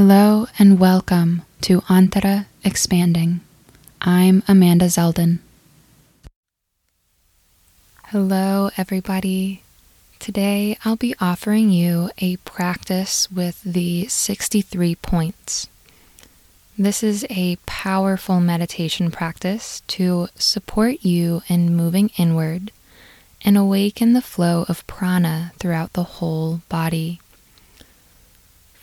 Hello and welcome to Antara Expanding. I'm Amanda Zeldin. Hello, everybody. Today I'll be offering you a practice with the 63 points. This is a powerful meditation practice to support you in moving inward and awaken the flow of prana throughout the whole body.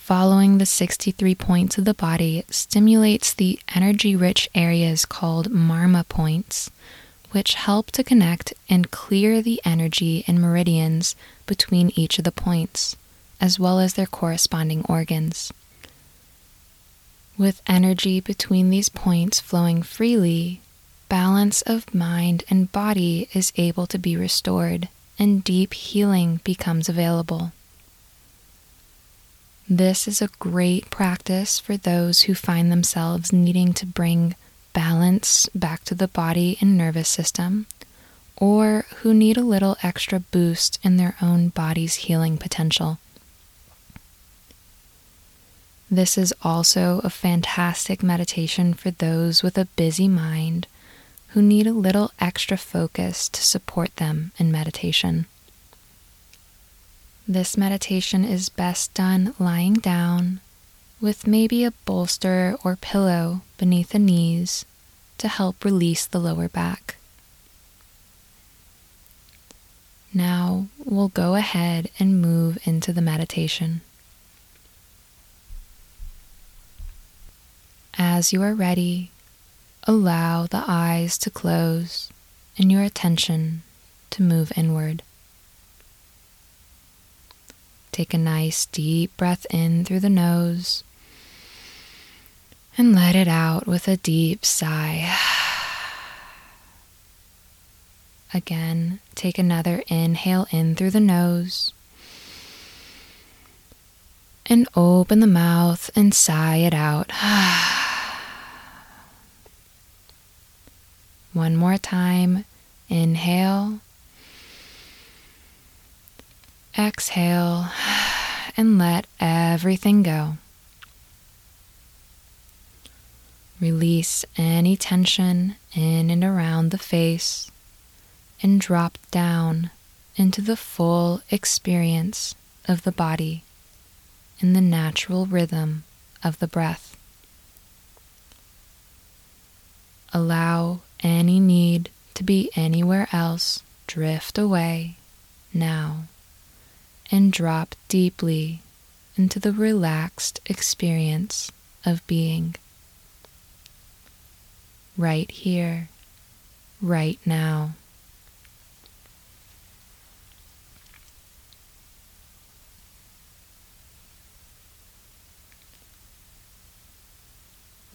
Following the 63 points of the body stimulates the energy rich areas called marma points, which help to connect and clear the energy and meridians between each of the points, as well as their corresponding organs. With energy between these points flowing freely, balance of mind and body is able to be restored and deep healing becomes available. This is a great practice for those who find themselves needing to bring balance back to the body and nervous system, or who need a little extra boost in their own body's healing potential. This is also a fantastic meditation for those with a busy mind who need a little extra focus to support them in meditation. This meditation is best done lying down with maybe a bolster or pillow beneath the knees to help release the lower back. Now we'll go ahead and move into the meditation. As you are ready, allow the eyes to close and your attention to move inward. Take a nice deep breath in through the nose and let it out with a deep sigh. Again, take another inhale in through the nose and open the mouth and sigh it out. One more time. Inhale Exhale and let everything go. Release any tension in and around the face and drop down into the full experience of the body in the natural rhythm of the breath. Allow any need to be anywhere else drift away now and drop deeply into the relaxed experience of being. Right here, right now.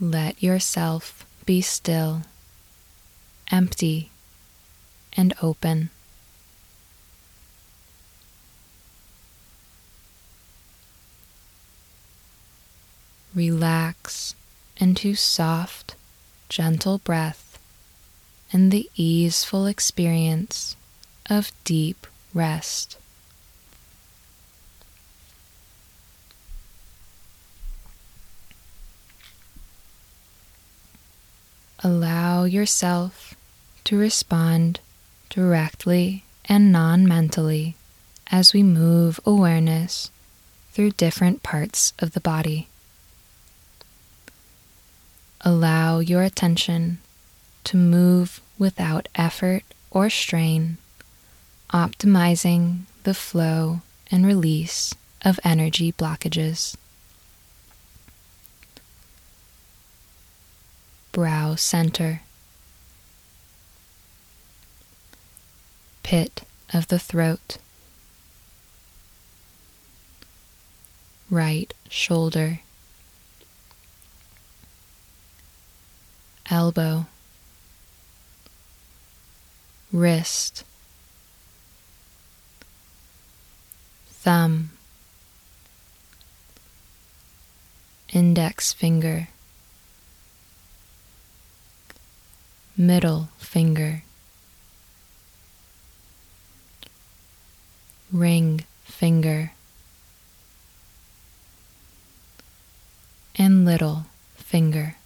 Let yourself be still, empty, and open. Relax into soft, gentle breath and the easeful experience of deep rest. Allow yourself to respond directly and non mentally as we move awareness through different parts of the body. Allow your attention to move without effort or strain, optimizing the flow and release of energy blockages. Brow center, pit of the throat, right shoulder. Elbow, wrist, thumb, index finger, middle finger, ring finger, and little finger.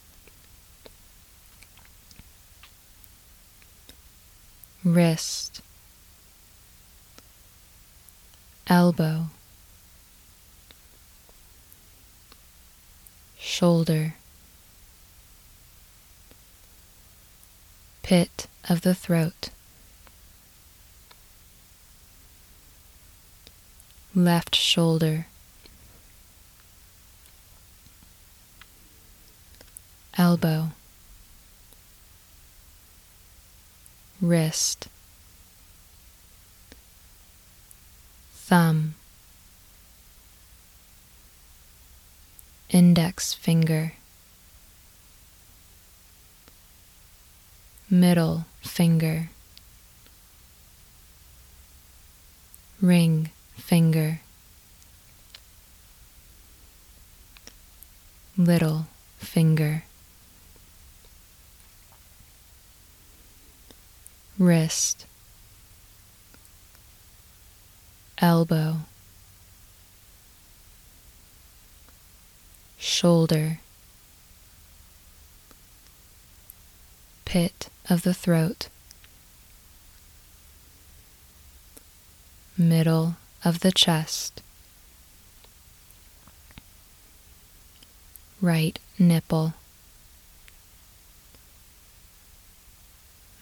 Wrist, elbow, shoulder, pit of the throat, left shoulder, elbow, wrist, thumb, index finger, middle finger, ring finger, little finger. Wrist, elbow, shoulder, pit of the throat, middle of the chest, right nipple,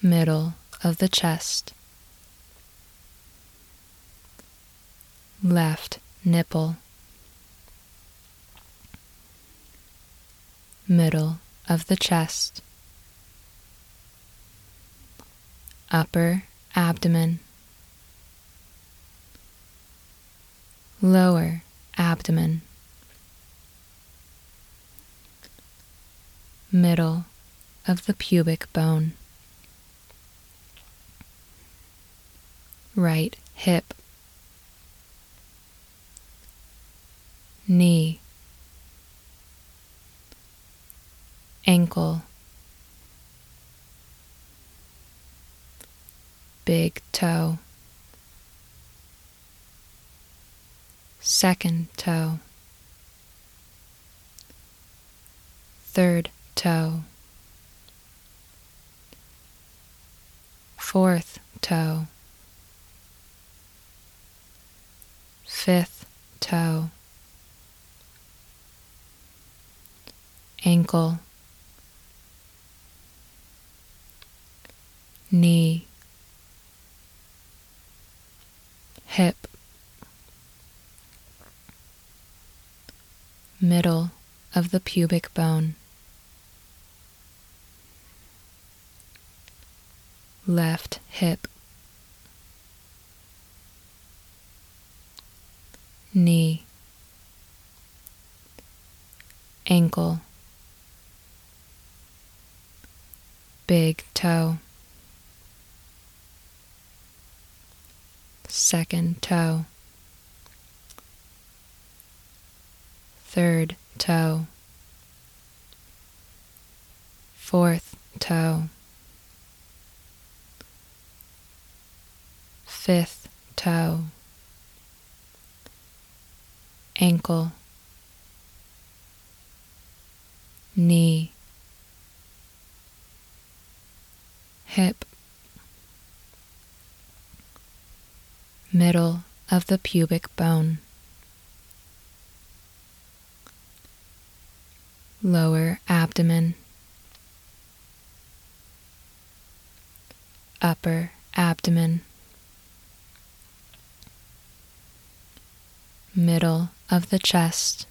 middle of the chest, left nipple, middle of the chest, upper abdomen, lower abdomen, middle of the pubic bone. Right hip, knee, ankle, big toe, second toe, third toe, fourth toe. Fifth toe, ankle, knee, hip, middle of the pubic bone, left hip. Knee, ankle, big toe, second toe, third toe, fourth toe, fifth toe ankle, knee, hip, middle of the pubic bone, lower abdomen, upper abdomen. middle of the chest,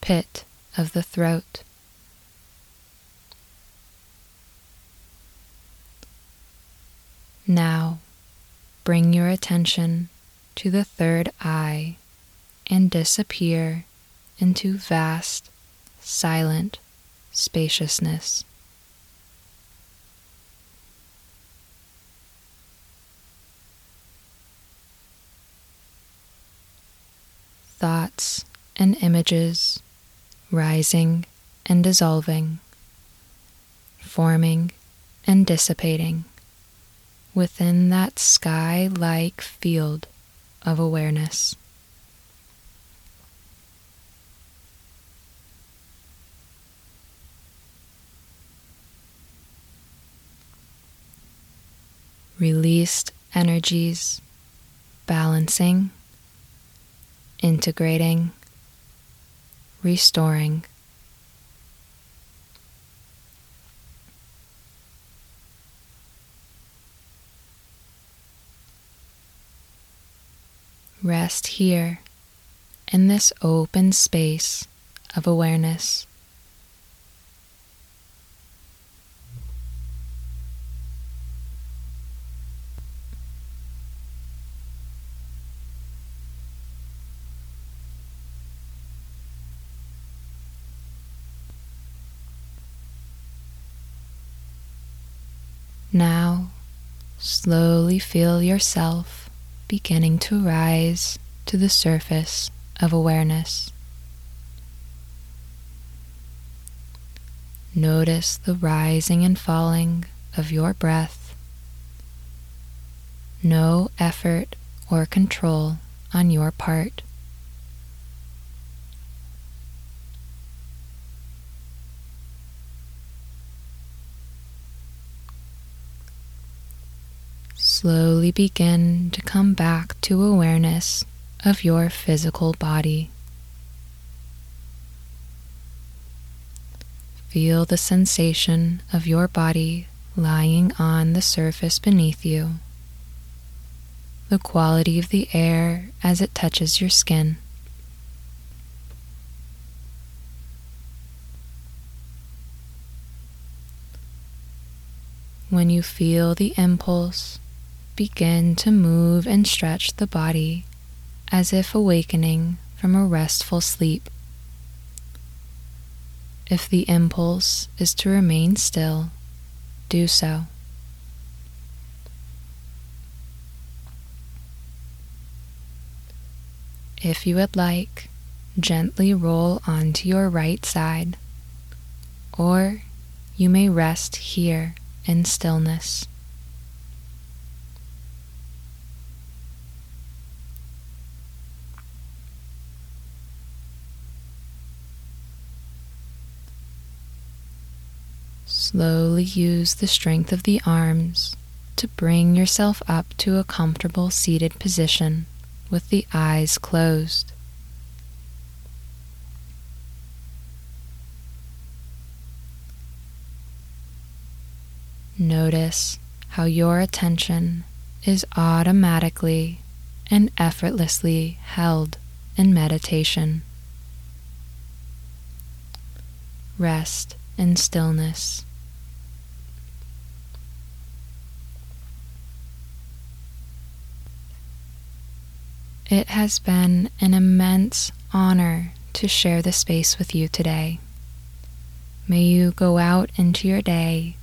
pit of the throat. Now bring your attention to the third eye and disappear into vast, silent spaciousness. thoughts and images rising and dissolving, forming and dissipating within that sky like field of awareness. Released energies balancing integrating, restoring. Rest here in this open space of awareness. Now, slowly feel yourself beginning to rise to the surface of awareness. Notice the rising and falling of your breath. No effort or control on your part. Slowly begin to come back to awareness of your physical body. Feel the sensation of your body lying on the surface beneath you, the quality of the air as it touches your skin. When you feel the impulse begin to move and stretch the body as if awakening from a restful sleep. If the impulse is to remain still, do so. If you would like, gently roll onto your right side, or you may rest here in stillness. Slowly use the strength of the arms to bring yourself up to a comfortable seated position with the eyes closed. Notice how your attention is automatically and effortlessly held in meditation. Rest in stillness. It has been an immense honor to share the space with you today. May you go out into your day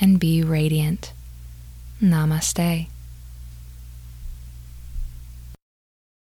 and be radiant. Namaste.